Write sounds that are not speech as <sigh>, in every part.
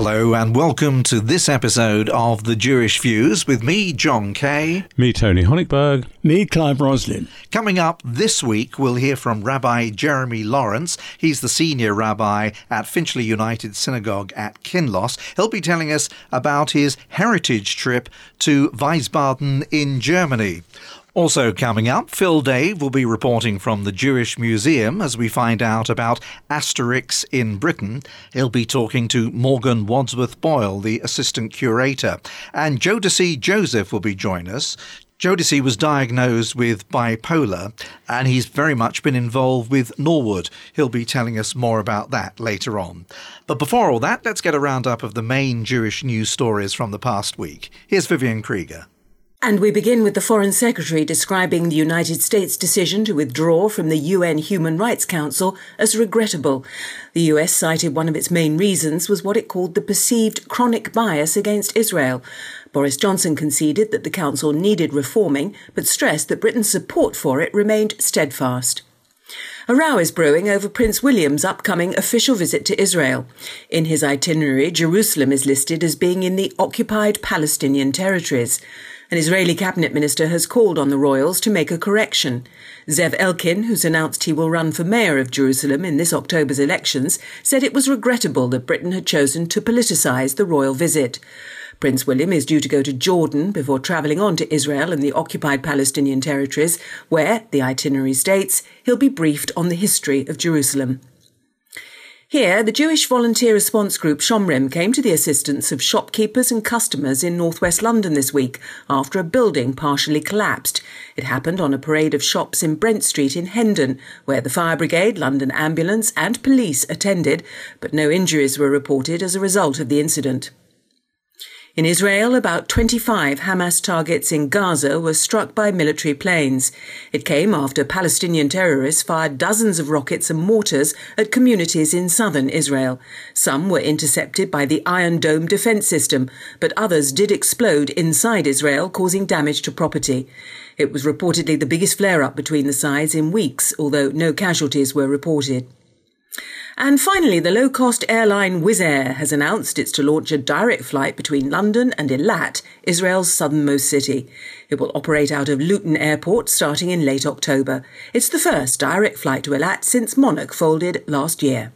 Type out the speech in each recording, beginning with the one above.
Hello and welcome to this episode of The Jewish Views with me, Jon Kay. Me, Tony Honigberg. Me, Clive Roslin. Coming up this week, we'll hear from Rabbi Jeremy Lawrence. He's the senior rabbi at Finchley United Synagogue at Kinloss. He'll be telling us about his heritage trip to Wiesbaden in Germany. Also coming up, Phil Dave will be reporting from the Jewish Museum as we find out about Asterix in Britain. He'll be talking to Morgan Wadsworth Boyle, the assistant curator. And Jodeci Joseph will be joining us. Jodeci was diagnosed with bipolar and he's very much been involved with Norwood. He'll be telling us more about that later on. But before all that, let's get a roundup of the main Jewish news stories from the past week. Here's Vivian Krieger. And we begin with the Foreign Secretary describing the United States' decision to withdraw from the UN Human Rights Council as regrettable. The US cited one of its main reasons was what it called the perceived chronic bias against Israel. Boris Johnson conceded that the council needed reforming, but stressed that Britain's support for it remained steadfast. A row is brewing over Prince William's upcoming official visit to Israel. In his itinerary, Jerusalem is listed as being in the occupied Palestinian territories. An Israeli cabinet minister has called on the royals to make a correction. Zev Elkin, who's announced he will run for mayor of Jerusalem in this October's elections, said it was regrettable that Britain had chosen to politicise the royal visit. Prince William is due to go to Jordan before travelling on to Israel and the occupied Palestinian territories, where, the itinerary states, he'll be briefed on the history of Jerusalem. Here, the Jewish volunteer response group Shomrim came to the assistance of shopkeepers and customers in northwest London this week after a building partially collapsed. It happened on a parade of shops in Brent Street in Hendon, where the fire brigade, London ambulance, and police attended, but no injuries were reported as a result of the incident. In Israel, about 25 Hamas targets in Gaza were struck by military planes. It came after Palestinian terrorists fired dozens of rockets and mortars at communities in southern Israel. Some were intercepted by the Iron Dome defense system, but others did explode inside Israel, causing damage to property. It was reportedly the biggest flare up between the sides in weeks, although no casualties were reported. And finally, the low cost airline Wizz Air has announced it's to launch a direct flight between London and Eilat, Israel's southernmost city. It will operate out of Luton Airport starting in late October. It's the first direct flight to Eilat since Monarch folded last year.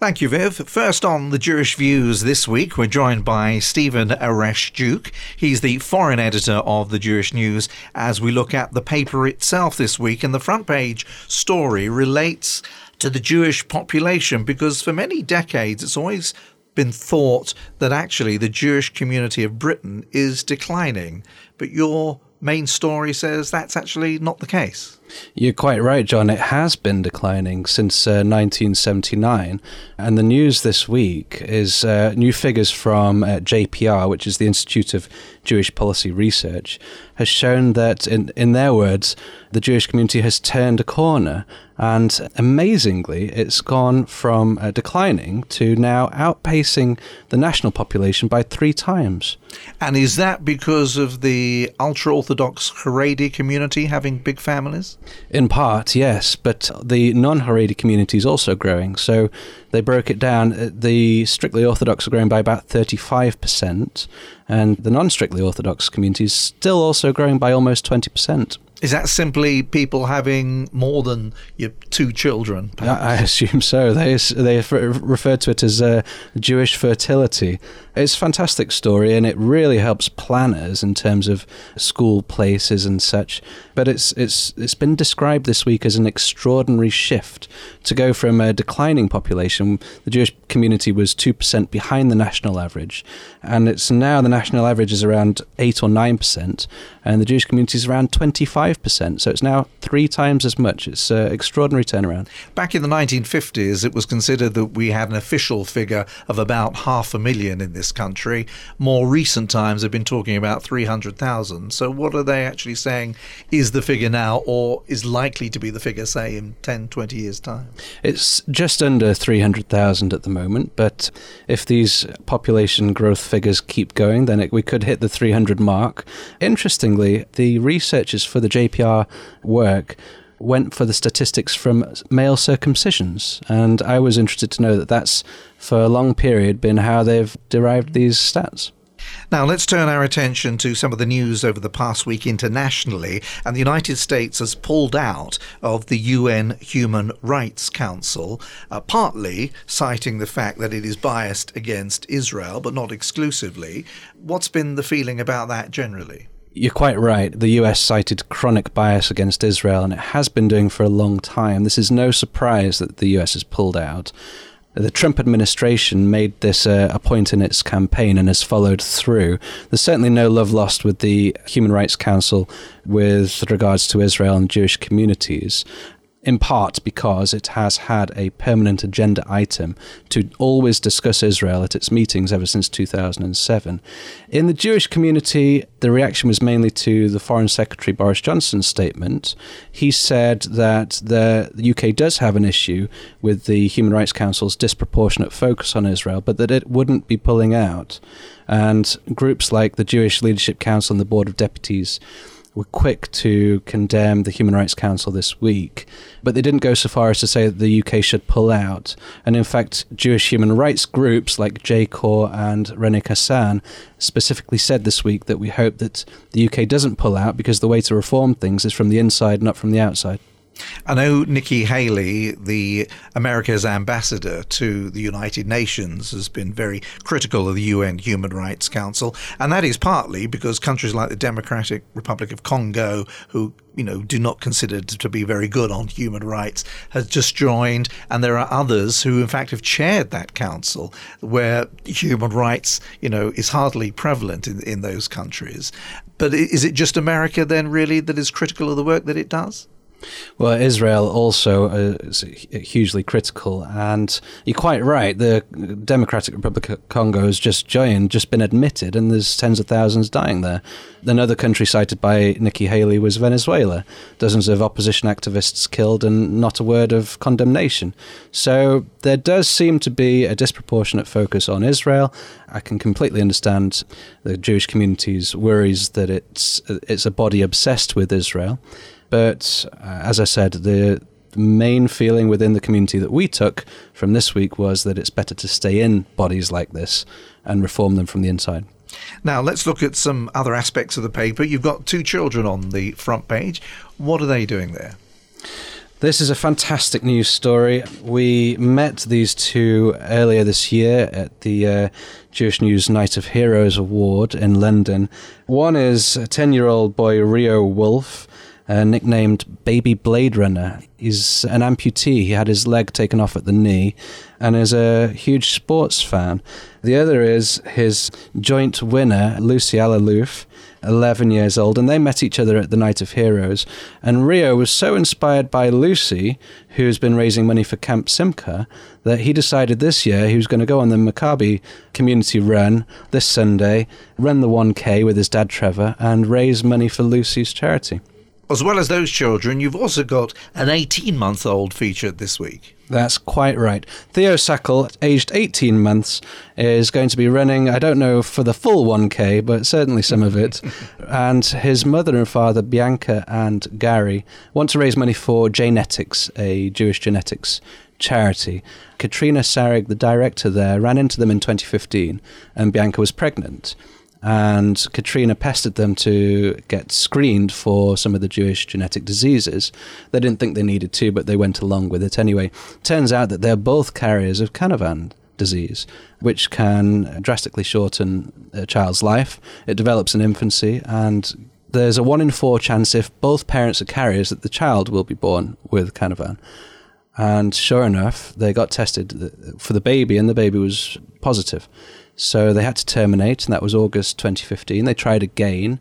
Thank you, Viv. First on the Jewish Views this week, we're joined by Stephen Oryszczuk. He's the foreign editor of the Jewish News as we look at the paper itself this week. And the front page story relates to the Jewish population because for many decades it's always been thought that actually the Jewish community of Britain is declining. But your main story says that's actually not the case. You're quite right, Jon. It has been declining since uh, 1979. And the news this week is uh, new figures from uh, JPR, which is the Institute of Jewish Policy Research, has shown that, in, in their words, the Jewish community has turned a corner. And amazingly, it's gone from uh, declining to now outpacing the national population by three times. And is that because of the ultra Orthodox Haredi community having big families? In part, yes, but the non Haredi community is also growing. So they broke it down. Uh, the strictly Orthodox are growing by about 35%, and the non strictly Orthodox community is still also growing by almost 20%. Is that simply people having more than your two children? I, assume so. They they refer to it as uh, Jewish fertility. It's a fantastic story, and it really helps planners in terms of school places and such. But it's it's it's been described this week as an extraordinary shift to go from a declining population. The Jewish community was two percent behind the national average, and it's now the national average is around eight or nine percent, and the Jewish community is around twenty five 5%. So it's now three times as much. It's an extraordinary turnaround. Back in the 1950s, it was considered that we had an official figure of about half a million in this country. More recent times have been talking about 300,000. So what are they actually saying is the figure now or is likely to be the figure, say, in 10, 20 years' time? It's just under 300,000 at the moment. But if these population growth figures keep going, then it, we could hit the 300 mark. Interestingly, the researchers for the JPR work went for the statistics from male circumcisions. And I was interested to know that that's, for a long period, been how they've derived these stats. Now, let's turn our attention to some of the news over the past week internationally. And the United States has pulled out of the UN Human Rights Council, uh, partly citing the fact that it is biased against Israel, but not exclusively. What's been the feeling about that generally? You're quite right. The US cited chronic bias against Israel, and it has been doing for a long time. This is no surprise that the US has pulled out. The Trump administration made this uh, a point in its campaign and has followed through. There's certainly no love lost with the Human Rights Council with regards to Israel and Jewish communities in part because it has had a permanent agenda item to always discuss Israel at its meetings ever since 2007. In the Jewish community, the reaction was mainly to the Foreign Secretary Boris Johnson's statement. He said that the UK does have an issue with the Human Rights Council's disproportionate focus on Israel, but that it wouldn't be pulling out. And groups like the Jewish Leadership Council and the Board of Deputies were quick to condemn the Human Rights Council this week, but they didn't go so far as to say that the UK should pull out. And in fact, Jewish human rights groups like J-CORE and Rene Cassin specifically said this week that we hope that the UK doesn't pull out because the way to reform things is from the inside, not from the outside. I know Nikki Haley, the America's ambassador to the United Nations, has been very critical of the UN Human Rights Council, and that is partly because countries like the Democratic Republic of Congo, who you know do not consider to be very good on human rights, has just joined, and there are others who, in fact, have chaired that council, where human rights, you know, is hardly prevalent in in those countries. But is it just America then, really, that is critical of the work that it does? Well, Israel also uh, is hugely critical, and you're quite right. The Democratic Republic of Congo has just joined, just been admitted, and there's tens of thousands dying there. Another country cited by Nikki Haley was Venezuela. Dozens of opposition activists killed, and not a word of condemnation. So there does seem to be a disproportionate focus on Israel. I can completely understand the Jewish community's worries that it's it's a body obsessed with Israel. But uh, as I said, the, the main feeling within the community that we took from this week was that it's better to stay in bodies like this and reform them from the inside. Now, let's look at some other aspects of the paper. You've got two children on the front page. What are they doing there? This is a fantastic news story. We met these two earlier this year at the uh, Jewish News Night of Heroes Award in London. One is a 10 year old boy, Rio Wolf uh, nicknamed Baby Blade Runner. He's an amputee. He had his leg taken off at the knee and is a huge sports fan. The other is his joint winner, Lucy Alaluf, 11 years old, and they met each other at the Night of Heroes. And Rio was so inspired by Lucy, who's been raising money for Camp Simcha, that he decided this year he was going to go on the Maccabi community run this Sunday, run the 1K with his dad Trevor, and raise money for Lucy's charity. As well as those children, you've also got an 18 month old featured this week. That's quite right. Theo Sackel, aged 18 months, is going to be running, I don't know for the full 1K, but certainly some of it. <laughs> and his mother and father, Bianca and Gary, want to raise money for Jnetics, a Jewish genetics charity. Katrina Sarig, the director there, ran into them in 2015, and Bianca was pregnant and Katrina pestered them to get screened for some of the Jewish genetic diseases. They didn't think they needed to, but they went along with it anyway. Turns out that they're both carriers of Canavan disease, which can drastically shorten a child's life. It develops in infancy, and there's a one in four chance if both parents are carriers that the child will be born with Canavan. And sure enough, they got tested for the baby, and the baby was positive. So they had to terminate, and that was August 2015. They tried again,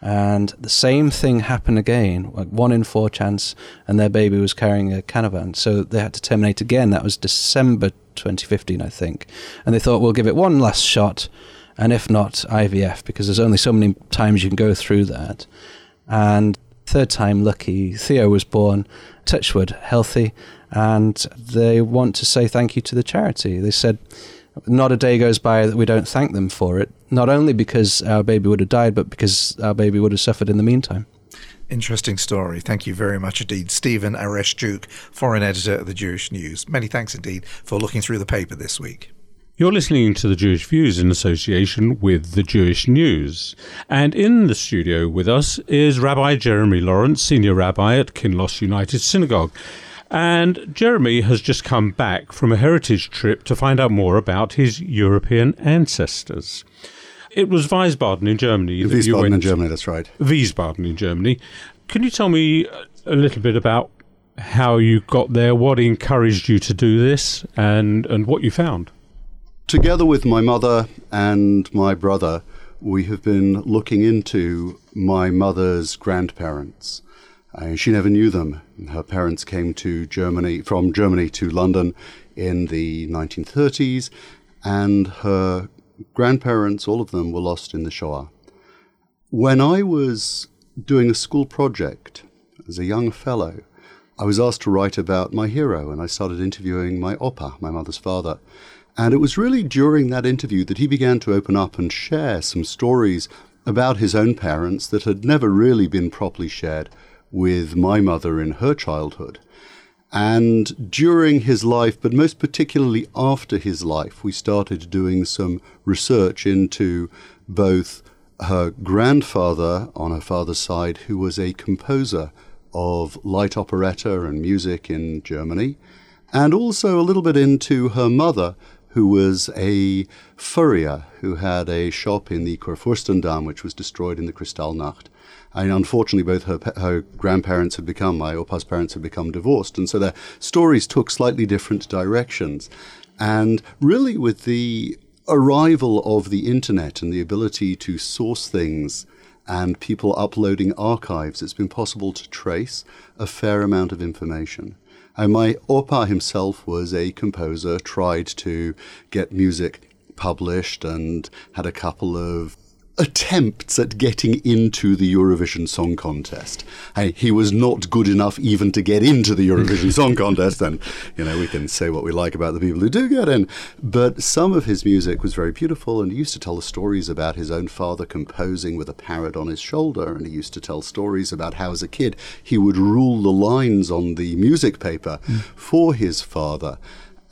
and the same thing happened again, like one in four chance, and their baby was carrying a canavan. So they had to terminate again. That was December 2015, I think. And they thought, we'll give it one last shot, and if not, IVF, because there's only so many times you can go through that. And third time lucky, Theo was born, Touchwood, healthy, and they want to say thank you to the charity. They said, not a day goes by that we don't thank them for it. Not only because our baby would have died, but because our baby would have suffered in the meantime. Interesting story. Thank you very much indeed. Stephen Oryszczuk, foreign editor of the Jewish News. Many thanks indeed for looking through the paper this week. You're listening to the Jewish Views in association with the Jewish News. And in the studio with us is Rabbi Jeremy Lawrence, Senior Rabbi at Kinloss United Synagogue. And Jeremy has just come back from a heritage trip to find out more about his European ancestors. It was Wiesbaden in Germany. Wiesbaden in Germany, that's right. Wiesbaden in Germany. Can you tell me a little bit about how you got there, what encouraged you to do this, and, and what you found? Together with my mother and my brother, we have been looking into my mother's grandparents. Uh, she never knew them. Her parents came to Germany from Germany to London in the 1930s, and her grandparents, all of them, were lost in the Shoah. When I was doing a school project as a young fellow, I was asked to write about my hero, and I started interviewing my opa, my mother's father. And it was really during that interview that he began to open up and share some stories about his own parents that had never really been properly shared with my mother in her childhood. And during his life, but most particularly after his life, we started doing some research into both her grandfather on her father's side, who was a composer of light operetta and music in Germany, and also a little bit into her mother, who was a furrier who had a shop in the Kurfürstendamm, which was destroyed in the Kristallnacht. And unfortunately, both her, her grandparents had become, my opa's parents had become divorced. And so their stories took slightly different directions. And really, with the arrival of the internet and the ability to source things and people uploading archives, it's been possible to trace a fair amount of information. And my Opa himself was a composer, tried to get music published and had a couple of attempts at getting into the Eurovision Song Contest. Hey, he was not good enough even to get into the Eurovision <laughs> Song Contest, and you know we can say what we like about the people who do get in. But some of his music was very beautiful, and he used to tell the stories about his own father composing with a parrot on his shoulder, and he used to tell stories about how, as a kid, he would rule the lines on the music paper mm. for his father.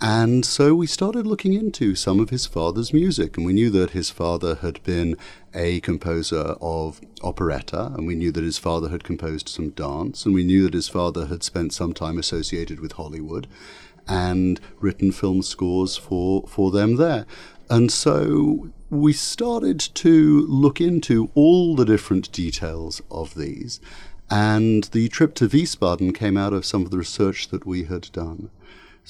And so we started looking into some of his father's music, and we knew that his father had been a composer of operetta, and we knew that his father had composed some dance, and we knew that his father had spent some time associated with Hollywood and written film scores for, for them there. And so we started to look into all the different details of these. And the trip to Wiesbaden came out of some of the research that we had done.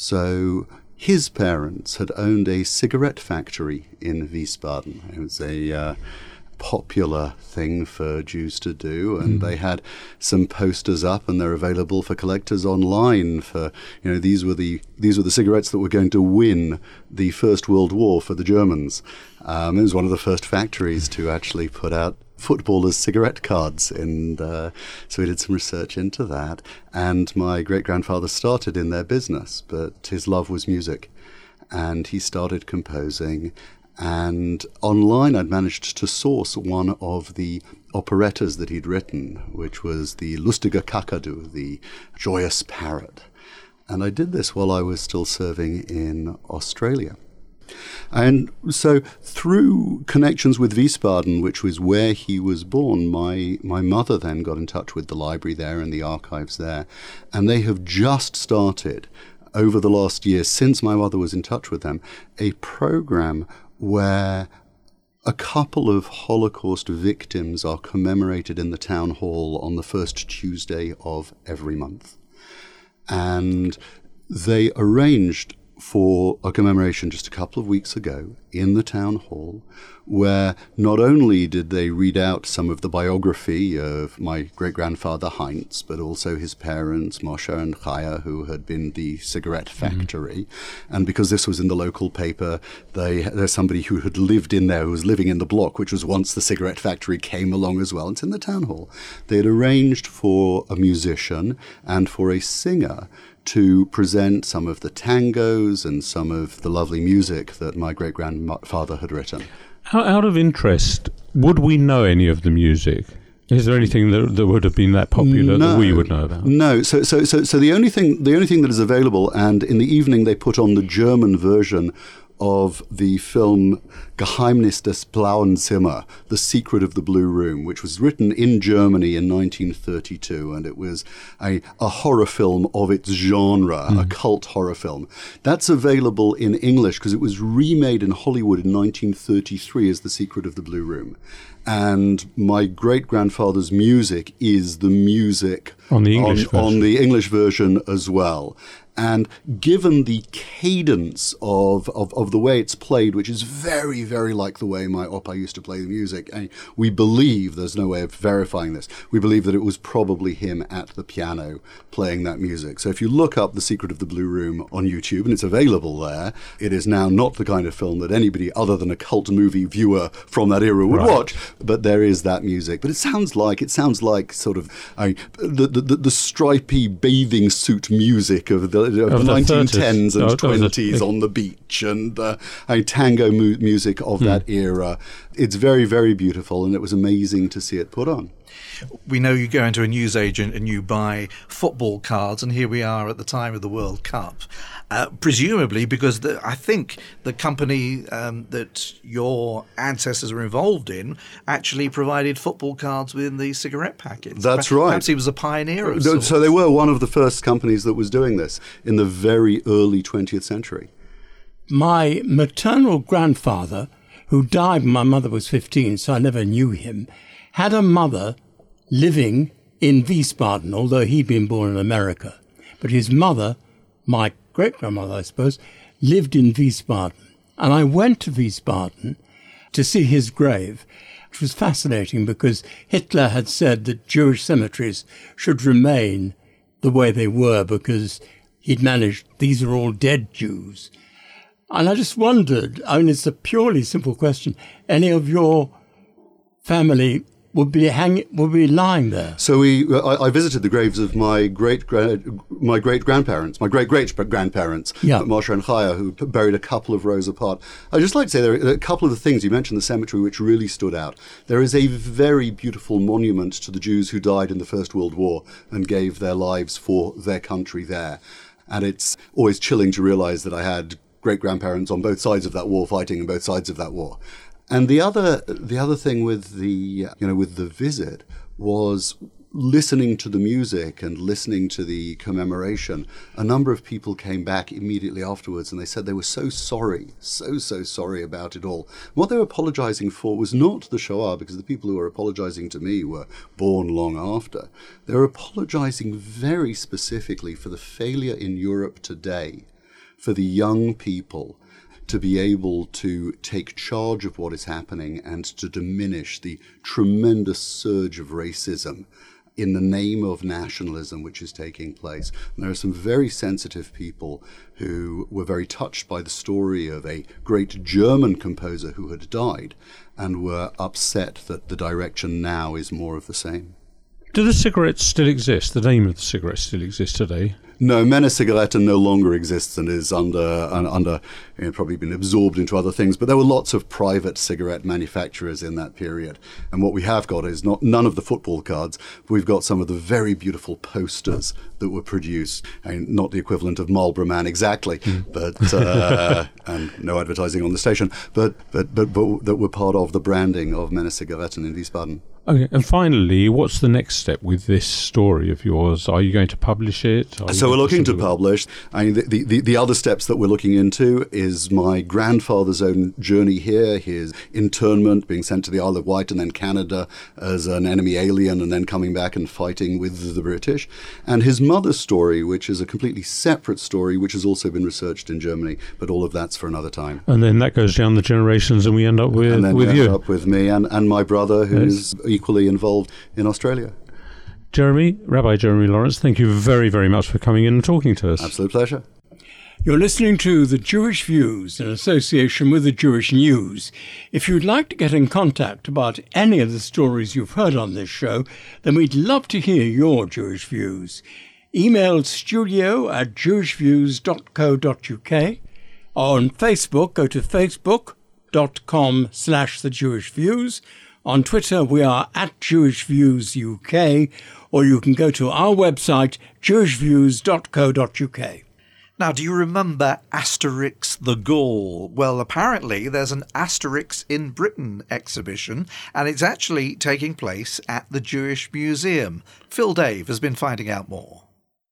So his parents had owned a cigarette factory in Wiesbaden. It was a uh, popular thing for Jews to do, and mm. they had some posters up, and they're available for collectors online. For you know, these were the these were the cigarettes that were going to win the First World War for the Germans. Um, it was one of the first factories to actually put out footballers' cigarette cards, and uh, so we did some research into that. And my great grandfather started in their business, but his love was music, and he started composing. And online, I'd managed to source one of the operettas that he'd written, which was the Lustiger Kakadu, the joyous parrot. And I did this while I was still serving in Australia. And so, through connections with Wiesbaden, which was where he was born, my, my mother then got in touch with the library there and the archives there. And they have just started, over the last year, since my mother was in touch with them, a program where a couple of Holocaust victims are commemorated in the town hall on the first Tuesday of every month. And they arranged for a commemoration just a couple of weeks ago in the town hall, where not only did they read out some of the biography of my great grandfather Heinz, but also his parents, Moshe and Chaya, who had been the cigarette mm-hmm. factory. Mm-hmm. And because this was in the local paper, they, there's somebody who had lived in there, who was living in the block, which was once the cigarette factory, came along as well. It's in the town hall. They had arranged for a musician and for a singer to present some of the tangos and some of the lovely music that my great grandfather had written. Out of interest, would we know any of the music? Is there anything that, that would have been that popular that we would know about? No. So, so, so, so the only thing, the only thing that is available, and in the evening they put on the German version of the film Geheimnis des Blauen Zimmer, The Secret of the Blue Room, which was written in Germany in 1932, and it was a, a horror film of its genre, mm. a cult horror film. That's available in English because it was remade in Hollywood in 1933 as The Secret of the Blue Room. And my great grandfather's music is the music on the English on, on the English version as well. And given the cadence of, of, of, the way it's played, which is very, very like the way my opa used to play the music, and we believe, there's no way of verifying this, we believe that it was probably him at the piano playing that music. So if you look up The Secret of the Blue Room on YouTube, and it's available there, it is now not the kind of film that anybody other than a cult movie viewer from that era would right. watch, but there is that music. But it sounds like, it sounds like sort of I, the, the, the, the stripy bathing suit music of the of, of the 1910s and oh, 20s on the beach and uh, a tango mu- music of hmm. that era. It's very, very beautiful, and it was amazing to see it put on. We know you go into a newsagent and you buy football cards, and here we are at the time of the World Cup. Uh, presumably, because the, I think the company um, that your ancestors were involved in actually provided football cards within the cigarette packets. That's right. Perhaps he was a pioneer. so, so they were one of the first companies that was doing this in the very early 20th century. My maternal grandfather, who died when my mother was 15, so I never knew him, had a mother living in Wiesbaden, although he'd been born in America. But his mother, my great grandmother, I suppose, lived in Wiesbaden. And I went to Wiesbaden to see his grave, which was fascinating because Hitler had said that Jewish cemeteries should remain the way they were because he'd managed, these are all dead Jews. And I just wondered, I mean, it's a purely simple question. Any of your family would be hanging, would be lying there. So we, I, I visited the graves of my great my great grandparents, my great great grandparents, yeah. Moshe and Chaya, who buried a couple of rows apart. I'd just like to say there are a couple of the things you mentioned the cemetery which really stood out. There is a very beautiful monument to the Jews who died in the First World War and gave their lives for their country there, and it's always chilling to realize that I had great grandparents on both sides of that war fighting in both sides of that war. And the other the other thing with the you know with the visit was listening to the music and listening to the commemoration, a number of people came back immediately afterwards and they said they were so sorry, so, so sorry about it all. What they were apologizing for was not the Shoah, because the people who were apologizing to me were born long after. They were apologizing very specifically for the failure in Europe today for the young people to be able to take charge of what is happening and to diminish the tremendous surge of racism in the name of nationalism which is taking place. And there are some very sensitive people who were very touched by the story of a great German composer who had died and were upset that the direction now is more of the same. Do the cigarettes still exist? The name of the cigarettes still exists today? No, Mene no longer exists and is under under you know, probably been absorbed into other things. But there were lots of private cigarette manufacturers in that period, and what we have got is not none of the football cards. But we've got some of the very beautiful posters that were produced, and not the equivalent of Marlboro Man exactly, mm. but uh, <laughs> and no advertising on the station, but but but, but that were part of the branding of Mene Zigaretten in Wiesbaden. Okay, and finally, what's the next step with this story of yours? Are you going to publish it? So we're looking to, to publish. I mean, the, the, the, other steps that we're looking into is my grandfather's own journey here, his internment, being sent to the Isle of Wight and then Canada as an enemy alien, and then coming back and fighting with the British, and his mother's story, which is a completely separate story, which has also been researched in Germany. But all of that's for another time. And then that goes down the generations, and we end up with and then with you. Up with me and, and my brother, who's yes equally involved in Australia. Jeremy, Rabbi Jeremy Lawrence, thank you very, very much for coming in and talking to us. Absolute pleasure. You're listening to The Jewish Views in association with the Jewish News. If you'd like to get in contact about any of the stories you've heard on this show, then we'd love to hear your Jewish views. Email studio at jewishviews.co.uk. On Facebook, go to facebook.com slash the Jewish Views On Twitter, we are at Jewish Views UK, or you can go to our website, jewishviews.co.uk. Now, do you remember Asterix the Gaul? Well, apparently there's an Asterix in Britain exhibition, and it's actually taking place at the Jewish Museum. Phil Dave has been finding out more.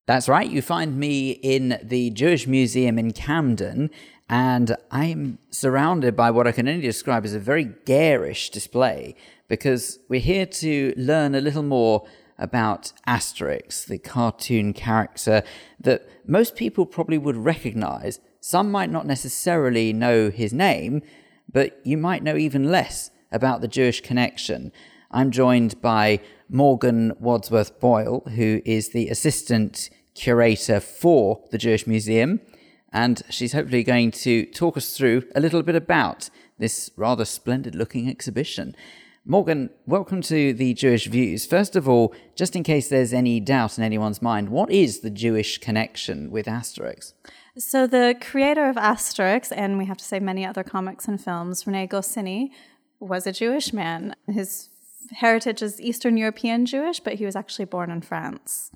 That's right, you find me in the Jewish Museum in Camden, and I'm surrounded by what I can only describe as a very garish display because we're here to learn a little more about Asterix, the cartoon character that most people probably would recognize. Some might not necessarily know his name, but you might know even less about the Jewish connection. I'm joined by Morgan Wadsworth Boyle, who is the assistant curator for the Jewish Museum, and she's hopefully going to talk us through a little bit about this rather splendid looking exhibition. Morgan, welcome to the Jewish Views. First of all, just in case there's any doubt in anyone's mind, what is the Jewish connection with Asterix? So, the creator of Asterix, and we have to say many other comics and films, Rene Goscinny, was a Jewish man. His heritage is Eastern European Jewish, but he was actually born in France.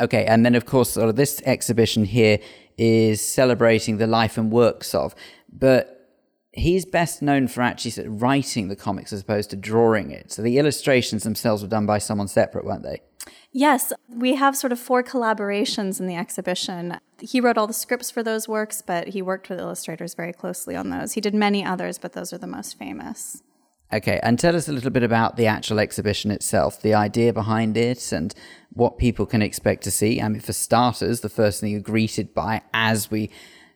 Okay, and then of course, sort of this exhibition here is celebrating the life and works of, but he's best known for actually sort of writing the comics as opposed to drawing it. So the illustrations themselves were done by someone separate, weren't they? Yes, we have sort of four collaborations in the exhibition. He wrote all the scripts for those works, but he worked with illustrators very closely on those. He did many others, but those are the most famous. Okay, and tell us a little bit about the actual exhibition itself, the idea behind it, and what people can expect to see. I mean, for starters, the first thing you're greeted by as we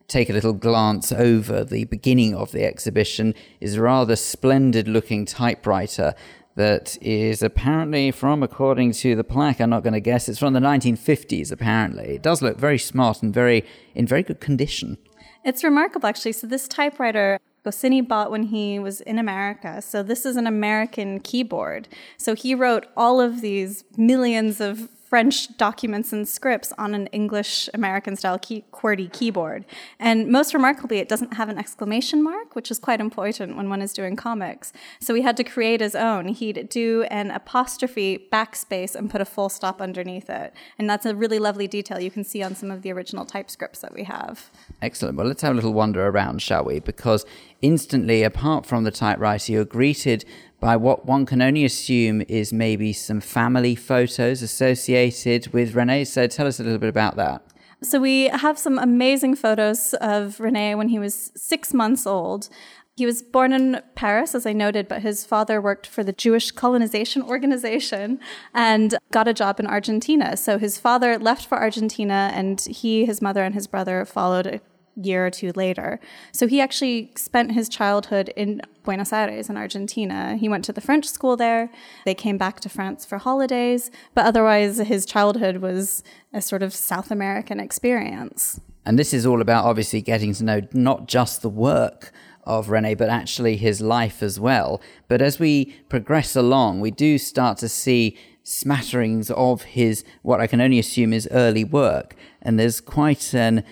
take a little glance over the beginning of the exhibition is a rather splendid looking typewriter that is apparently from, according to the plaque, I'm not going to guess, it's from the 1950s, apparently. It does look very smart and very in very good condition. It's remarkable, actually. So, this typewriter Goscinny bought when he was in America. So this is an American keyboard. So he wrote all of these millions of French documents and scripts on an English American style key, QWERTY keyboard. And most remarkably, it doesn't have an exclamation mark, which is quite important when one is doing comics. So he had to create his own. He'd do an apostrophe backspace and put a full stop underneath it. And that's a really lovely detail you can see on some of the original type scripts that we have. Excellent. Well, let's have a little wander around, shall we? Because instantly, apart from the typewriter, you're greeted by what one can only assume is maybe some family photos associated with Rene. So tell us a little bit about that. So we have some amazing photos of Rene when he was six months old. He was born in Paris, as I noted, but his father worked for the Jewish Colonization Organization and got a job in Argentina. So his father left for Argentina, and he, his mother, and his brother followed year or two later. So he actually spent his childhood in Buenos Aires in Argentina. He went to the French school there. They came back to France for holidays, but otherwise his childhood was a sort of South American experience. And this is all about obviously getting to know not just the work of Rene, but actually his life as well. But as we progress along, we do start to see smatterings of his, what I can only assume is early work. And there's quite an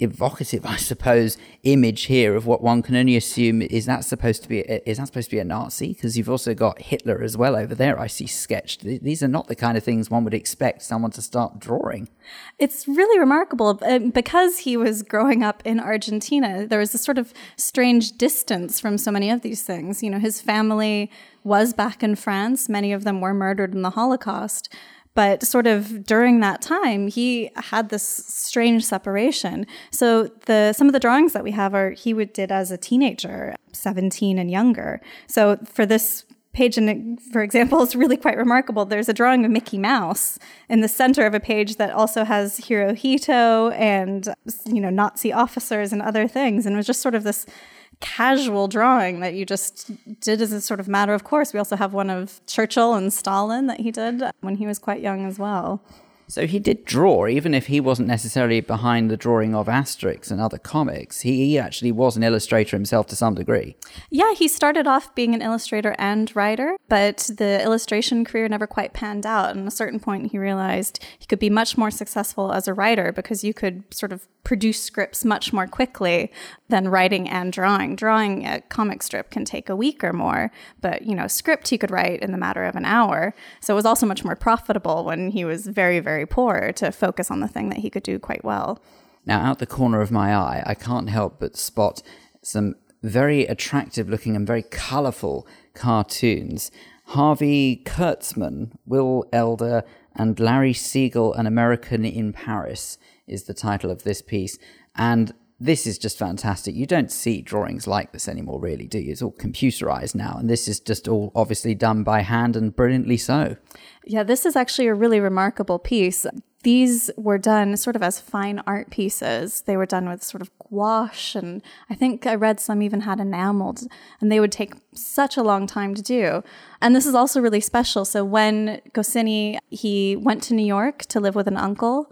evocative, <laughs> I suppose, image here of what one can only assume is that supposed to be is that supposed to be a Nazi? Because you've also got Hitler as well over there. I see sketched. These are not the kind of things one would expect someone to start drawing. It's really remarkable uh, because he was growing up in Argentina. There was a sort of strange distance from so many of these things. You know, his family was back in France. Many of them were murdered in the Holocaust. But sort of during that time, he had this strange separation. So the some of the drawings that we have are he would did as a teenager, 17 and younger. So for this page, and for example, it's really quite remarkable. There's a drawing of Mickey Mouse in the center of a page that also has Hirohito and you know Nazi officers and other things, and it was just sort of this casual drawing that you just did as a sort of matter of course. We also have one of Churchill and Stalin that he did when he was quite young as well. So he did draw, even if he wasn't necessarily behind the drawing of Asterix and other comics. He, actually was an illustrator himself to some degree. Yeah, he started off being an illustrator and writer, but the illustration career never quite panned out. And at a certain point, he realized he could be much more successful as a writer because you could sort of produce scripts much more quickly than writing and drawing. Drawing a comic strip can take a week or more, but you know, script he could write in the matter of an hour. So it was also much more profitable when he was very, very, very poor to focus on the thing that he could do quite well. Now, out the corner of my eye, I can't help but spot some very attractive looking and very colourful cartoons. Harvey Kurtzman, Will Elder, and Larry Siegel, An American in Paris, is the title of this piece. And this is just fantastic. You don't see drawings like this anymore, really, do you? It's all computerized now, and this is just all obviously done by hand and brilliantly so. Yeah, this is actually a really remarkable piece. These were done sort of as fine art pieces. They were done with sort of gouache, and I think I read some even had enameled, and they would take such a long time to do. And this is also really special. So when Goscinny he went to New York to live with an uncle,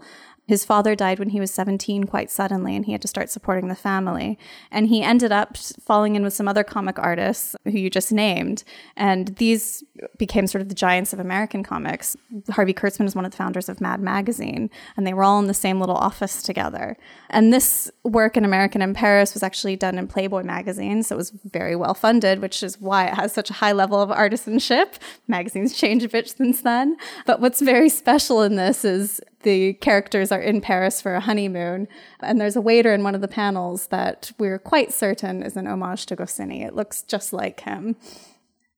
his father died when he was 17 quite suddenly, and he had to start supporting the family. And he ended up falling in with some other comic artists who you just named. And these became sort of the giants of American comics. Harvey Kurtzman is one of the founders of Mad Magazine, and they were all in the same little office together. And this work in American in Paris was actually done in Playboy magazine, so it was very well funded, which is why it has such a high level of artisanship. Magazines <laughs> change a bit since then. But what's very special in this is the characters are in Paris for a honeymoon, and there's a waiter in one of the panels that we're quite certain is an homage to Goscinny. It looks just like him.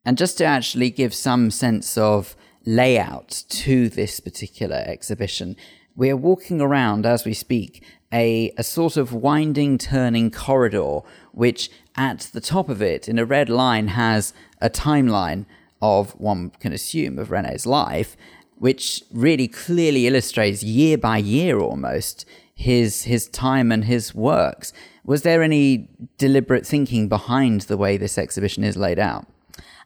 And just to actually give some sense of layout to this particular exhibition, we are walking around as we speak a, a sort of winding, turning corridor, which at the top of it, in a red line, has a timeline of one can assume of Rene's life which really clearly illustrates year by year almost his his time and his works. Was there any deliberate thinking behind the way this exhibition is laid out?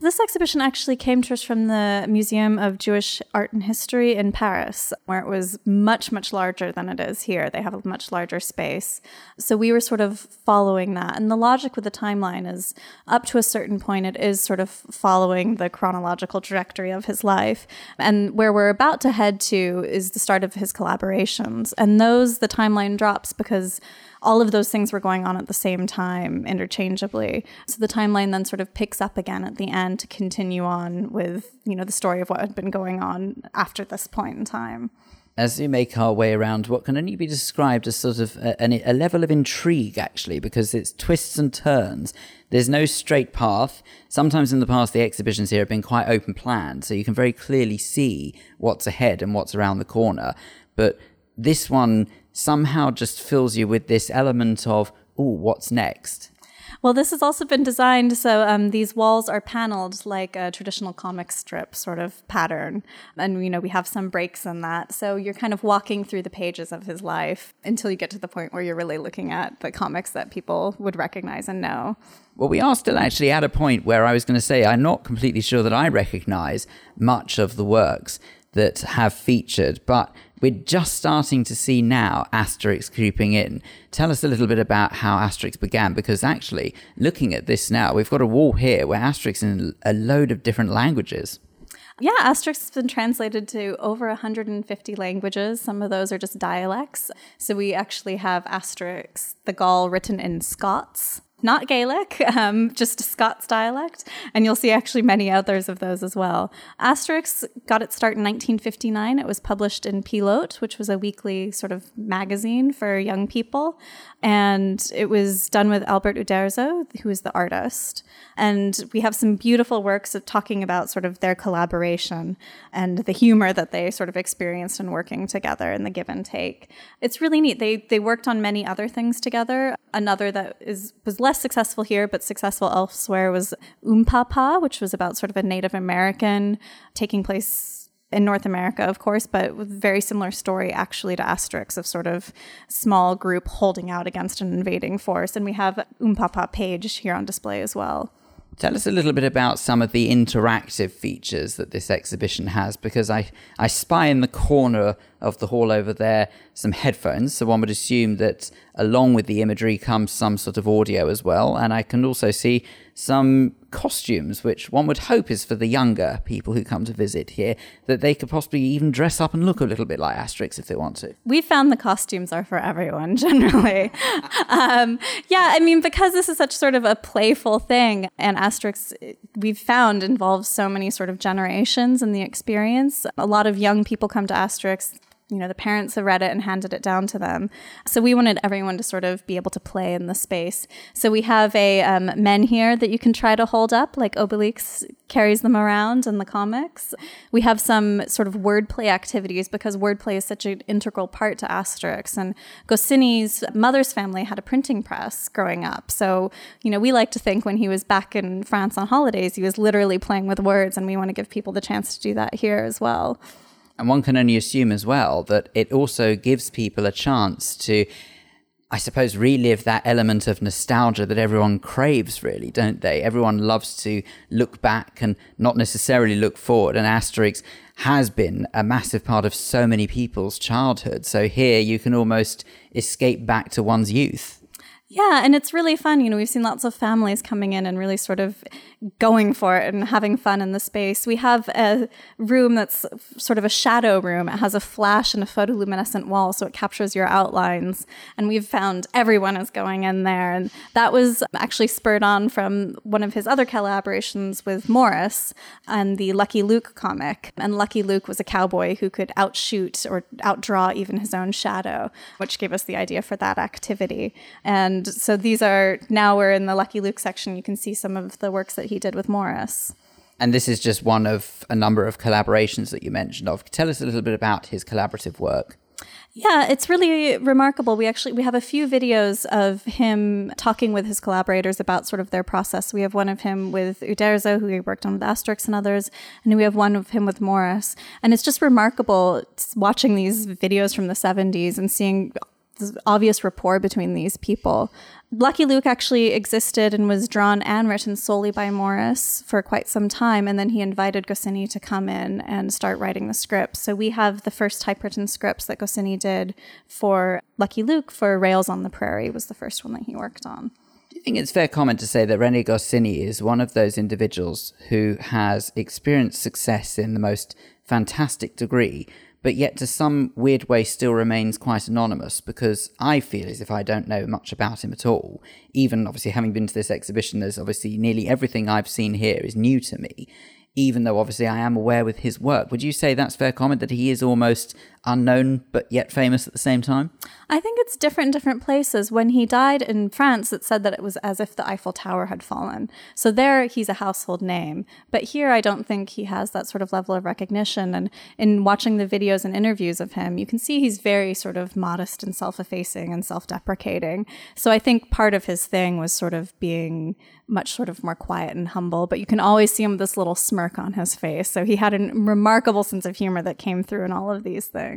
This exhibition actually came to us from the Museum of Jewish Art and History in Paris, where it was much, much larger than it is here. They have a much larger space. So we were sort of following that. And the logic with the timeline is up to a certain point, it is sort of following the chronological trajectory of his life. And where we're about to head to is the start of his collaborations. And those, the timeline drops because all of those things were going on at the same time interchangeably. So the timeline then sort of picks up again at the end to continue on with, you know, the story of what had been going on after this point in time. As we make our way around what can only be described as sort of a, a, level of intrigue, actually, because it's twists and turns. There's no straight path. Sometimes in the past, the exhibitions here have been quite open planned, so you can very clearly see what's ahead and what's around the corner. But this one somehow just fills you with this element of, oh, what's next? Well, this has also been designed so um, these walls are paneled like a traditional comic strip sort of pattern. And, you know, we have some breaks in that. So you're kind of walking through the pages of his life until you get to the point where you're really looking at the comics that people would recognize and know. Well, we are still actually at a point where I was going to say I'm not completely sure that I recognize much of the works that have featured, but we're just starting to see now Asterix creeping in. Tell us a little bit about how Asterix began, because actually, looking at this now, we've got a wall here where Asterix in a load of different languages. Yeah, Asterix has been translated to over 150 languages. Some of those are just dialects. So we actually have Asterix, the Gaul, written in Scots, not Gaelic, <laughs> um, just a Scots dialect. And you'll see actually many others of those as well. Asterix got its start in 1959. It was published in Pilote, which was a weekly sort of magazine for young people. And it was done with Albert Uderzo, who is the artist. And we have some beautiful works of talking about sort of their collaboration and the humor that they sort of experienced in working together and the give and take. It's really neat. They they worked on many other things together. Another that is was less successful here but successful elsewhere was Oumpah-pah, which was about sort of a Native American taking place in North America, of course, but with very similar story actually to Asterix of sort of small group holding out against an invading force. And we have Oumpah-pah page here on display as well. Tell us a little bit about some of the interactive features that this exhibition has, because I, I spy in the corner of the hall over there some headphones. So one would assume that along with the imagery comes some sort of audio as well. And I can also see some costumes, which one would hope is for the younger people who come to visit here, that they could possibly even dress up and look a little bit like Asterix if they want to. We found the costumes are for everyone <laughs> generally. um, yeah, I mean, because this is such sort of a playful thing, and Asterix, we've found involves so many sort of generations in the experience. A lot of young people come to Asterix you know the parents have read it and handed it down to them. So we wanted everyone to sort of be able to play in the space. So we have a um, men here that you can try to hold up like obelix carries them around in the comics. We have some sort of wordplay activities because wordplay is such an integral part to asterix. And goscinny's mother's family had a printing press growing up. So you know we like to think when he was back in france on holidays he was literally playing with words and we want to give people the chance to do that here as well and one can only assume as well that it also gives people a chance to, I suppose, relive that element of nostalgia that everyone craves, really, don't they? Everyone loves to look back and not necessarily look forward. And Asterix has been a massive part of so many people's childhood. So here you can almost escape back to one's youth. Yeah, and it's really fun. You know, we've seen lots of families coming in and really sort of going for it and having fun in the space. We have a room that's sort of a shadow room. It has a flash and a photoluminescent wall, so it captures your outlines. And we've found everyone is going in there. And that was actually spurred on from one of his other collaborations with Morris and the Lucky Luke comic. And Lucky Luke was a cowboy who could outshoot or outdraw even his own shadow, which gave us the idea for that activity. And so these are now we're in the Lucky Luke section. You can see some of the works that he did with Morris. And this is just one of a number of collaborations that you mentioned of. Tell us a little bit about his collaborative work. Yeah, it's really remarkable. We actually we have a few videos of him talking with his collaborators about sort of their process. We have one of him with Uderzo, who he worked on with Asterix and others, and we have one of him with Morris. And it's just remarkable watching these videos from the 70s and seeing this obvious rapport between these people. Lucky Luke actually existed and was drawn and written solely by Morris for quite some time, and then he invited Goscinny to come in and start writing the scripts. So we have the first typewritten scripts that Goscinny did for Lucky Luke for Rails on the Prairie was the first one that he worked on. You think it's fair comment to say that Rene Goscinny is one of those individuals who has experienced success in the most fantastic degree, but yet to some weird way still remains quite anonymous because I feel as if I don't know much about him at all. Even obviously having been to this exhibition, there's obviously nearly everything I've seen here is new to me even though obviously I am aware with his work. Would you say that's fair comment that he is almost unknown but yet famous at the same time? I think it's different in different places. When he died in France, it said that it was as if the Eiffel Tower had fallen. So there he's a household name. But here I don't think he has that sort of level of recognition. And in watching the videos and interviews of him, you can see he's very sort of modest and self effacing and self deprecating. So I think part of his thing was sort of being much sort of more quiet and humble, but you can always see him with this little smirk on his face. So he had a remarkable sense of humor that came through in all of these things.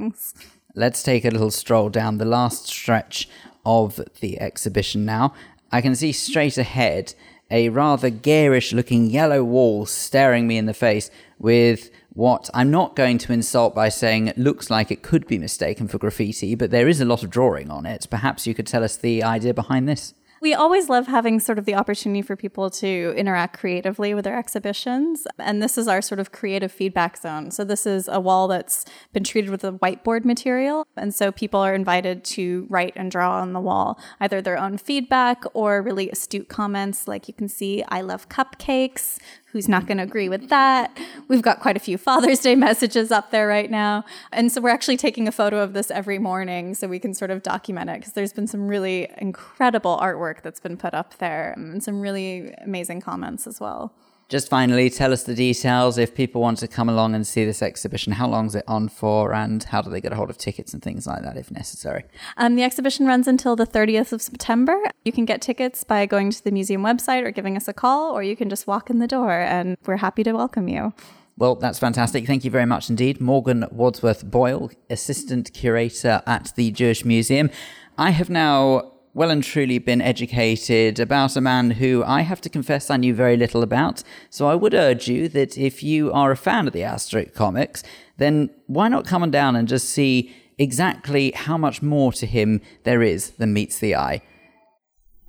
Let's take a little stroll down the last stretch of the exhibition now. I can see straight ahead a rather garish looking yellow wall staring me in the face with what I'm not going to insult by saying it looks like it could be mistaken for graffiti, but there is a lot of drawing on it. Perhaps you could tell us the idea behind this? We always love having sort of the opportunity for people to interact creatively with their exhibitions. And this is our sort of creative feedback zone. So, this is a wall that's been treated with a whiteboard material. And so, people are invited to write and draw on the wall, either their own feedback or really astute comments. Like you can see, I love cupcakes who's not going to agree with that. We've got quite a few Father's Day <laughs> messages up there right now. And so we're actually taking a photo of this every morning so we can sort of document it because there's been some really incredible artwork that's been put up there and some really amazing comments as well. Just finally, tell us the details if people want to come along and see this exhibition. How long is it on for, and how do they get a hold of tickets and things like that if necessary? Um, the exhibition runs until the 30th of September. You can get tickets by going to the museum website or giving us a call, or you can just walk in the door, and we're happy to welcome you. Well, that's fantastic. Thank you very much indeed. Morgan Wadsworth Boyle, Assistant Curator at the Jewish Museum. I have now well and truly been educated about a man who I have to confess I knew very little about. So I would urge you that if you are a fan of the Asterix comics, then why not come on down and just see exactly how much more to him there is than meets the eye.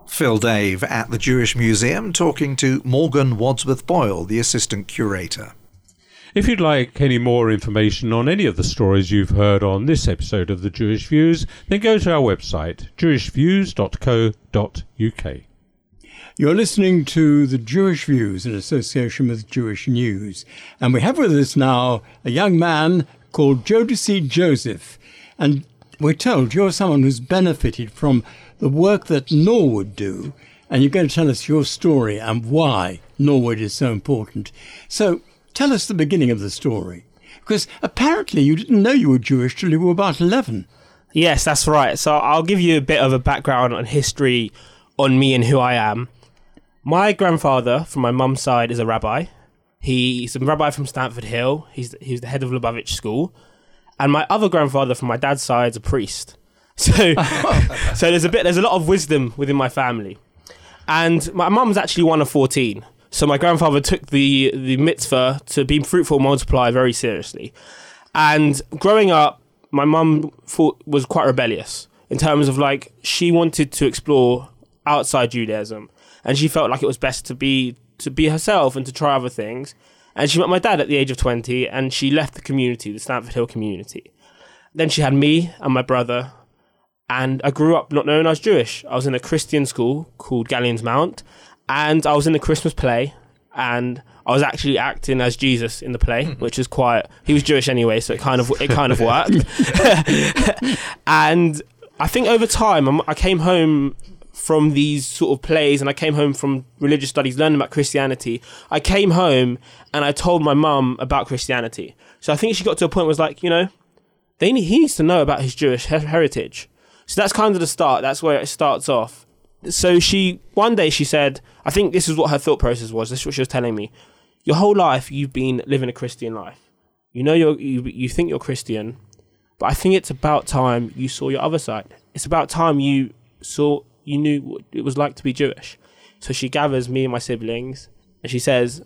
Phil Dave at the Jewish Museum talking to Morgan Wadsworth Boyle, the assistant curator. If you'd like any more information on any of the stories you've heard on this episode of the Jewish Views, then go to our website, jewishviews.co.uk. You're listening to the Jewish Views in association with Jewish News. And we have with us now a young man called Jodeci Joseph. And we're told you're someone who's benefited from the work that Norwood do. And you're going to tell us your story and why Norwood is so important. So tell us the beginning of the story. Because apparently you didn't know you were Jewish till you were about 11. Yes, that's right. So I'll give you a bit of a background on history on me and who I am. My grandfather, from my mum's side, is a rabbi. He's a rabbi from Stamford Hill. He's he's the head of Lubavitch School, and my other grandfather, from my dad's side, is a priest. <laughs> So, <laughs> so there's a bit, there's a lot of wisdom within my family, and my mum's actually one of fourteen. So my grandfather took the the mitzvah to be fruitful, multiply very seriously, and growing up, my mum thought was quite rebellious in terms of like she wanted to explore outside Judaism, and she felt like it was best to be to be herself and to try other things. And she met my dad at the age of 20 and she left the community, the Stamford Hill community. Then she had me and my brother. And I grew up not knowing I was Jewish. I was in a Christian school called Gallions Mount. And I was in the Christmas play. And I was actually acting as Jesus in the play, mm-hmm. which is quite. He was Jewish anyway, so it kind of it kind of worked. <laughs> and I think over time, I came home from these sort of plays and I came home from religious studies learning about Christianity, I came home and I told my mum about Christianity. So I think she got to a point where was like, you know, they need, he needs to know about his Jewish her- heritage. So that's kind of the start. That's where it starts off. So she one day she said, I think this is what her thought process was. This is what she was telling me. Your whole life you've been living a Christian life. You know you're, you you think you're Christian, but I think it's about time you saw your other side. It's about time you saw you knew what it was like to be Jewish. So she gathers me and my siblings and she says,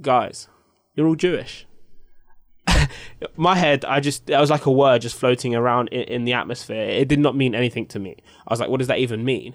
Guys, you're all Jewish. <laughs> my head, I just, it was like a word just floating around in, in, the atmosphere. It did not mean anything to me. I was like, what does that even mean?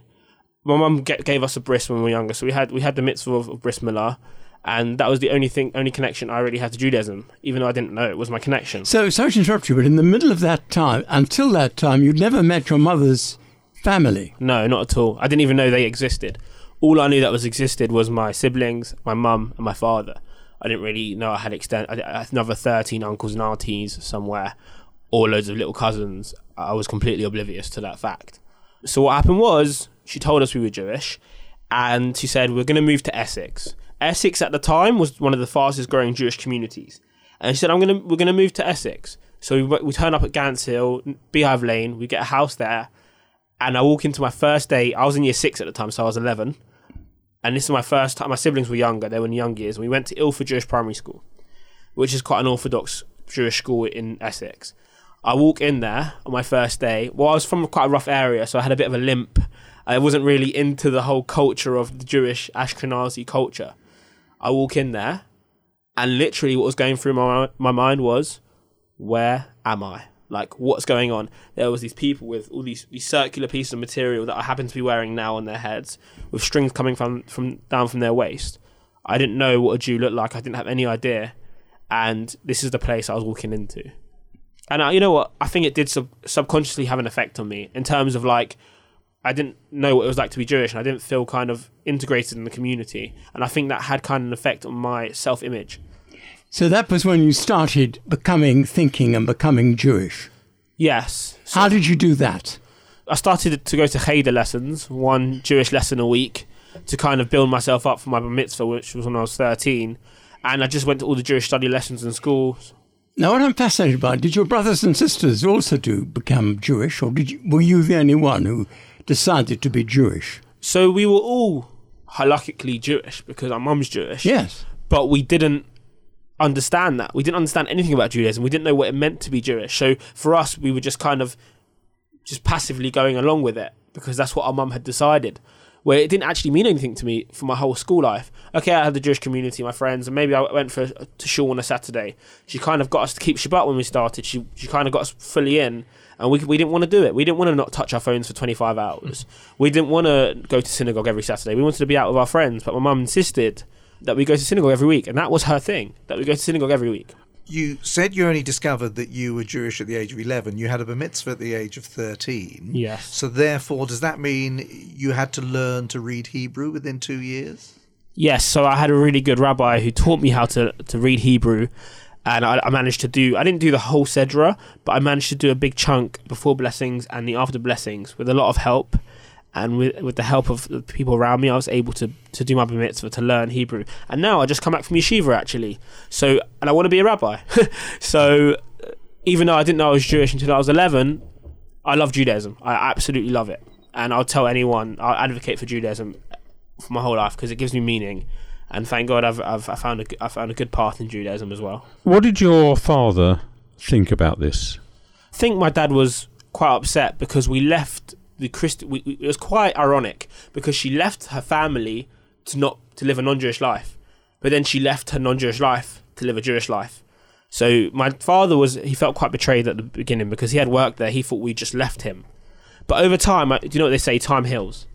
My mum gave us a bris when we were younger. So we had, we had the mitzvah of, of bris milah. And that was the only thing, only connection I really had to Judaism, even though I didn't know it was my connection. So, sorry to interrupt you, but in the middle of that time, until that time, you'd never met your mother's family? No, not at all. I didn't even know they existed. All I knew that was existed was my siblings, my mum, and my father. I didn't really know I had extent another thirteen uncles and aunties somewhere, or loads of little cousins. I was completely oblivious to that fact. So what happened was she told us we were Jewish, and she said we're going to move to Essex. Essex at the time was one of the fastest growing Jewish communities, and she said I'm going to we're going to move to Essex. So we, we turn up at Gants Hill, Beehive Lane. We get a house there and I walk into my first day. I was in year six at the time, so I was 11. And this is my first time. My siblings were younger, they were in young years. And we went to Ilford Jewish Primary School, which is quite an orthodox Jewish school in Essex. I walk in there on my first day. Well, I was from quite a rough area, so I had a bit of a limp. I wasn't really into the whole culture of the Jewish Ashkenazi culture. I walk in there, and literally what was going through my, my mind was, where am I? like what's going on. There was these people with all these, these circular pieces of material that I happen to be wearing now on their heads, with strings coming from from down from their waist. I didn't know what a Jew looked like. I didn't have any idea, and this is the place I was walking into. And I, you know what? I think it did sub- subconsciously have an effect on me in terms of like I didn't know what it was like to be Jewish, and I didn't feel kind of integrated in the community, and I think that had kind of an effect on my self image. So that was when you started becoming, thinking, and becoming Jewish. Yes. So How did you do that? I started to go to Cheder lessons, one Jewish lesson a week, to kind of build myself up for my bar mitzvah, which was when I was 13. And I just went to all the Jewish study lessons in school. Now, what I'm fascinated by, did your brothers and sisters also do become Jewish, or did you, were you the only one who decided to be Jewish? So we were all halakhically Jewish because our mum's Jewish. Yes. But we didn't understand that. We didn't understand anything about Judaism. We didn't know what it meant to be Jewish. So for us, we were just kind of just passively going along with it. because that's what our mum had decided. Where it didn't actually mean anything to me for my whole school life. Okay, I had the Jewish community, my friends, and maybe I went for to shul on a Saturday. She kind of got us to keep Shabbat when we started. She she kind of got us fully in, and we we didn't want to do it. We didn't want to not touch our phones for 25 hours. We didn't want to go to synagogue every Saturday. We wanted to be out with our friends, but my mum insisted that we go to synagogue every week, and that was her thing. That we go to synagogue every week. You said you only discovered that you were Jewish at the age of 11. You had a bar mitzvah at the age of 13. Yes. So, therefore, does that mean you had to learn to read Hebrew within two years? Yes, so I had a really good rabbi who taught me how to, to read Hebrew, and I, I managed to do. I didn't do the whole sedra, but I managed to do a big chunk before blessings and the after blessings with a lot of help, and with with the help of the people around me, I was able to to do my bar mitzvah to learn Hebrew. And now I just come back from yeshiva actually. So and I want to be a rabbi. <laughs> so even though I didn't know I was Jewish until I was eleven, I love Judaism. I absolutely love it, and I'll tell anyone. I'll advocate for Judaism for my whole life because it gives me meaning. And thank God I've, I've I found a I found a good path in Judaism as well. What did your father think about this? I think my dad was quite upset because we left the Christ. We, we, it was quite ironic because she left her family to not to live a non-Jewish life, but then she left her non-Jewish life to live a Jewish life. So my father was he felt quite betrayed at the beginning because he had worked there. He thought we just left him, but over time, I- do you know what they say? Time heals,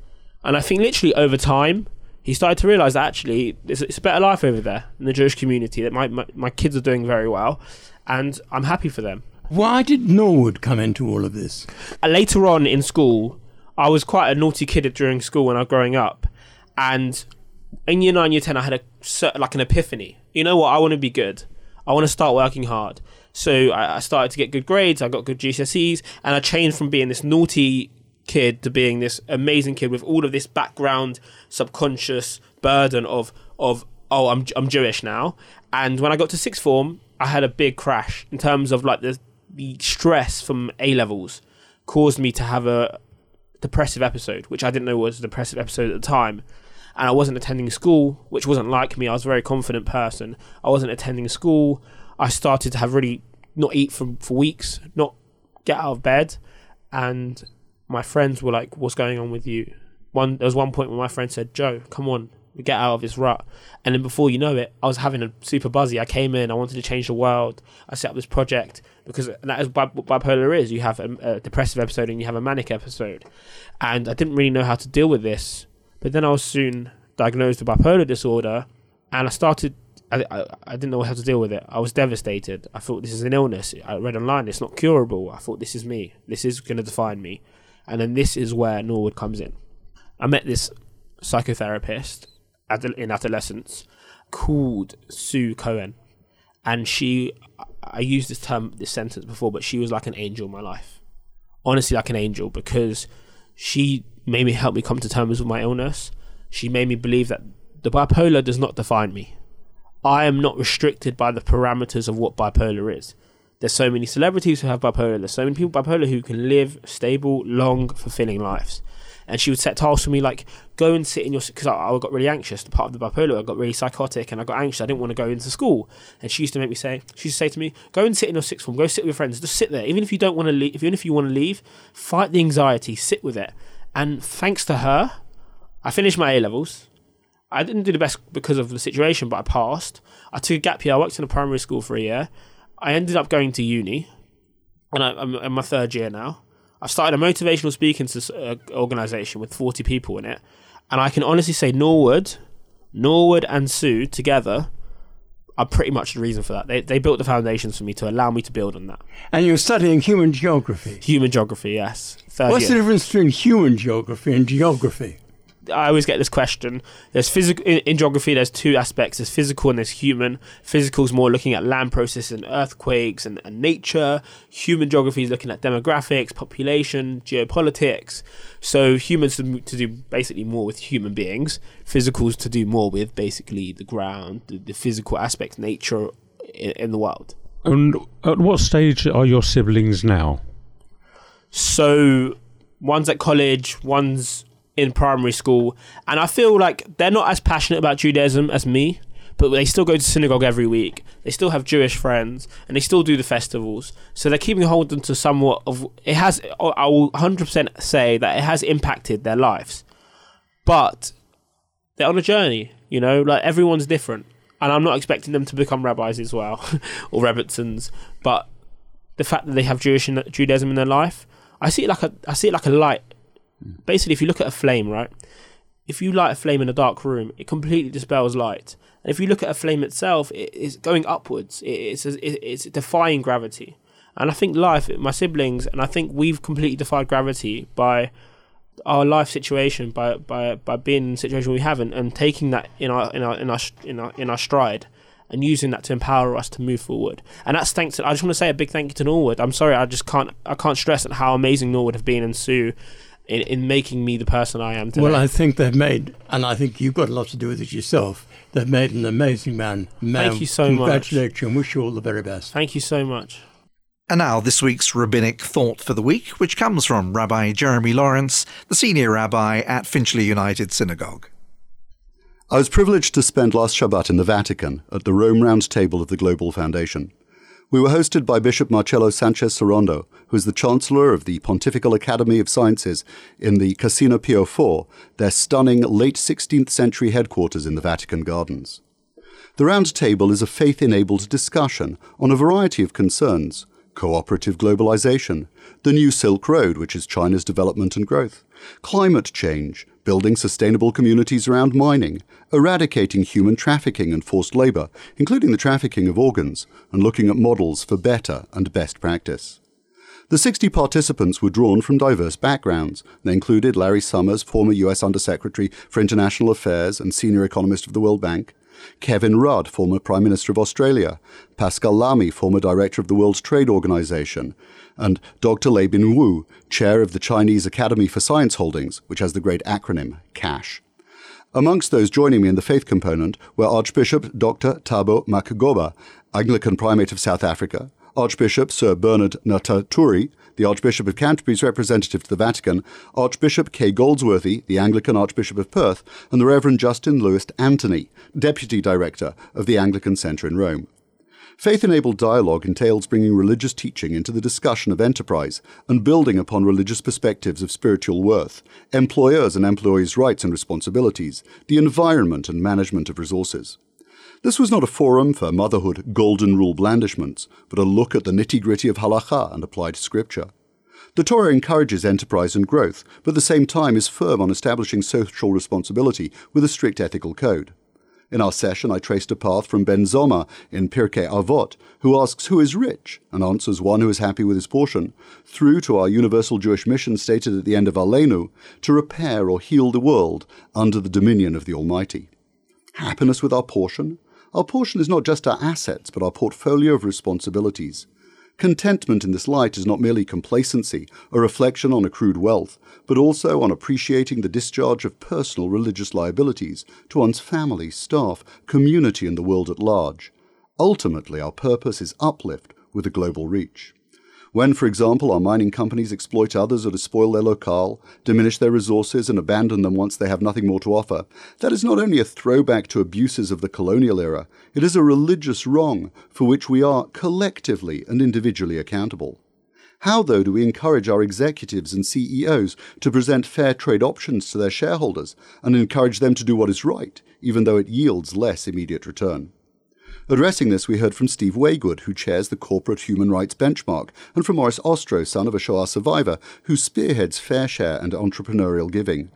and I think literally over time. He started to realize that actually it's, it's a better life over there in the Jewish community. That my, my my kids are doing very well, and I'm happy for them. Why did Norwood come into all of this? Uh, later on in school, I was quite a naughty kid during school when I was growing up, and in year nine, year ten, I had a like an epiphany. You know what? I want to be good. I want to start working hard. So I, I started to get good grades. I got good GCSEs, and I changed from being this naughty kid to being this amazing kid with all of this background, subconscious burden of of oh, I'm I'm Jewish now. And when I got to sixth form, I had a big crash in terms of like the the stress from A levels caused me to have a depressive episode, which I didn't know was a depressive episode at the time. And I wasn't attending school, which wasn't like me. I was a very confident person. I wasn't attending school. I started to have really not eat for, for weeks, not get out of bed. And my friends were like, What's going on with you? One there was one point where my friend said, Joe, come on, get out of this rut. And then before you know it, I was having a super buzzy. I came in, I wanted to change the world. I set up this project because that is what bipolar is. You have a, a depressive episode and you have a manic episode. And I didn't really know how to deal with this. But then I was soon diagnosed with bipolar disorder and I started I, I, I didn't know how to deal with it. I was devastated. I thought this is an illness. I read online it's not curable. I thought this is me. This is going to define me. And then this is where Norwood comes in. I met this psychotherapist in adolescence called Sue Cohen, and she. I used this term, this sentence before, but she was like an angel in my life. Honestly, like an angel because she made me help me come to terms with my illness. She made me believe that the bipolar does not define me. I am not restricted by the parameters of what bipolar is. There's so many celebrities who have bipolar. There's so many people bipolar who can live stable, long, fulfilling lives. And she would set tasks for me like go and sit in your because I, I got really anxious. The part of the bipolar, I got really psychotic and I got anxious. I didn't want to go into school. And she used to make me say, she used to say to me, go and sit in your sixth form. Go sit with your friends. Just sit there. Even if you don't want to leave, even if you want to leave, fight the anxiety. Sit with it. And thanks to her, I finished my A levels. I didn't do the best because of the situation, but I passed. I took a gap year. I worked in a primary school for a year. I ended up going to uni, and I, I'm in my third year now. I've started a motivational speaking uh, organization with 40 people in it, and I can honestly say Norwood, Norwood and Sue together are pretty much the reason for that. They they built the foundations for me to allow me to build on that. And you're studying human geography. Human geography, yes. Third What's the difference between human geography and geography? I always get this question. There's physical in, in geography. There's two aspects. There's physical and there's human. Physical is more looking at land processes and earthquakes and, and nature. Human geography is looking at demographics, population, geopolitics. So humans to, to do basically more with human beings. Physicals to do more with basically the ground, the, the physical aspects, nature in, in the world. And at what stage are your siblings now? So one's at college, one's in primary school, and I feel like they're not as passionate about Judaism as me, but they still go to synagogue every week. They still have Jewish friends, and they still do the festivals. So they're keeping hold to somewhat of it has. I will 100% say that it has impacted their lives, but they're on a journey. You know, like everyone's different, and I'm not expecting them to become rabbis as well <laughs> or rebbetzins, but the fact that they have Jewish Judaism in their life, I see it like a I see it like a light. Basically, if you look at a flame, right? If you light a flame in a dark room, it completely dispels light. And if you look at a flame itself, it is going upwards. it's it's defying gravity. And I think life, my siblings, and I think we've completely defied gravity by our life situation, by by by being in a situation we haven't, and taking that in our in our in our in our, in our stride and using that to empower us to move forward. And that's thanks to, I just want to say a big thank you to Norwood. I'm sorry, I just can't I can't stress how amazing Norwood have been and Sue in, in making me the person I am today. Well, I think they've made, and I think you've got a lot to do with it yourself. They've made an amazing man. man Thank you so Congratulations. much. Wish you all the very best. Thank you so much. And now, this week's rabbinic thought for the week, which comes from Rabbi Jeremy Lawrence, the senior rabbi at Finchley United Synagogue. I was privileged to spend last Shabbat in the Vatican at the Rome Round Table of the Global Foundation. We were hosted by Bishop Marcelo Sanchez Sorondo, who is the Chancellor of the Pontifical Academy of Sciences in the Casino Pio IV, their stunning late 16th century headquarters in the Vatican Gardens. The Round Table is a faith enabled discussion on a variety of concerns cooperative globalization, the new Silk Road, which is China's development and growth, climate change, building sustainable communities around mining, eradicating human trafficking and forced labor, including the trafficking of organs, and looking at models for better and best practice. The 60 participants were drawn from diverse backgrounds. They included Larry Summers, former U.S. Undersecretary for International Affairs and senior economist of the World Bank, Kevin Rudd, former Prime Minister of Australia, Pascal Lamy, former Director of the World Trade Organization, and Dr. Lebin Wu, Chair of the Chinese Academy for Science Holdings, which has the great acronym CASH. Amongst those joining me in the faith component were Archbishop Dr. Thabo Makgoba, Anglican Primate of South Africa, Archbishop Sir Bernard Ntahoturi, the Archbishop of Canterbury's representative to the Vatican, Archbishop Kay Goldsworthy, the Anglican Archbishop of Perth, and the Reverend Justin Lewis Anthony, Deputy Director of the Anglican Centre in Rome. Faith enabled dialogue entails bringing religious teaching into the discussion of enterprise and building upon religious perspectives of spiritual worth, employers and employees' rights and responsibilities, the environment and management of resources. This was not a forum for motherhood golden rule blandishments, but a look at the nitty gritty of halacha and applied scripture. The Torah encourages enterprise and growth, but at the same time is firm on establishing social responsibility with a strict ethical code. In our session, I traced a path from Ben Zoma in Pirkei Avot, who asks who is rich and answers one who is happy with his portion, through to our universal Jewish mission stated at the end of Aleinu to repair or heal the world under the dominion of the Almighty. Happiness with our portion? Our portion is not just our assets, but our portfolio of responsibilities. Contentment in this light is not merely complacency, a reflection on accrued wealth, but also on appreciating the discharge of personal religious liabilities to one's family, staff, community, and the world at large. Ultimately, our purpose is uplift with a global reach. When, for example, our mining companies exploit others or despoil their locale, diminish their resources, and abandon them once they have nothing more to offer, that is not only a throwback to abuses of the colonial era, it is a religious wrong for which we are collectively and individually accountable. How, though, do we encourage our executives and CEOs to present fair trade options to their shareholders and encourage them to do what is right, even though it yields less immediate return? Addressing this, we heard from Steve Waygood, who chairs the Corporate Human Rights Benchmark, and from Morris Ostro, son of a Shoah survivor, who spearheads fair share and entrepreneurial giving.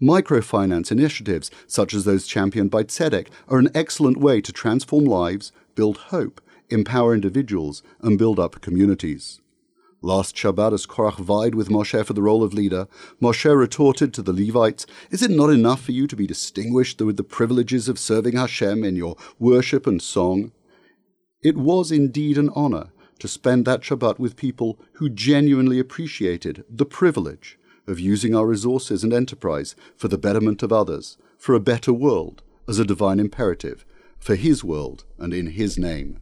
Microfinance initiatives, such as those championed by Tzedek, are an excellent way to transform lives, build hope, empower individuals, and build up communities. Last Shabbat, as Korach vied with Moshe for the role of leader, Moshe retorted to the Levites, Is it not enough for you to be distinguished with the privileges of serving Hashem in your worship and song? It was indeed an honor to spend that Shabbat with people who genuinely appreciated the privilege of using our resources and enterprise for the betterment of others, for a better world, as a divine imperative, for His world and in His name.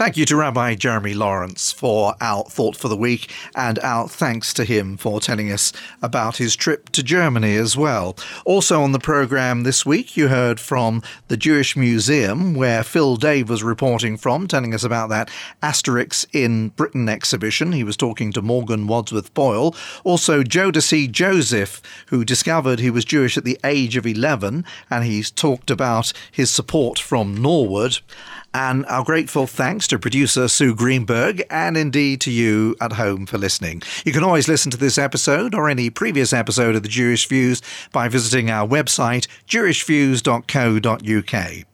Thank you to Rabbi Jeremy Lawrence for our thought for the week, and our thanks to him for telling us about his trip to Germany as well. Also on the programme this week, you heard from the Jewish Museum, where Phil Dave was reporting from, telling us about that Asterix in Britain exhibition. He was talking to Morgan Wadsworth Boyle. Also, Jodeci Joseph, who discovered he was Jewish at the age of 11, and he's talked about his support from Norwood. And our grateful thanks to producer Sue Greenberg and indeed to you at home for listening. You can always listen to this episode or any previous episode of The Jewish Views by visiting our website, jewishviews.co.uk.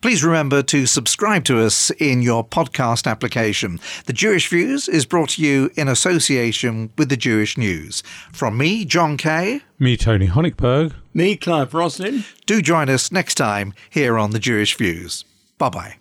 Please remember to subscribe to us in your podcast application. The Jewish Views is brought to you in association with the Jewish News. From me, Jon Kay. Me, Tony Honigberg. Me, Clive Roslin. Do join us next time here on the Jewish Views. Bye bye.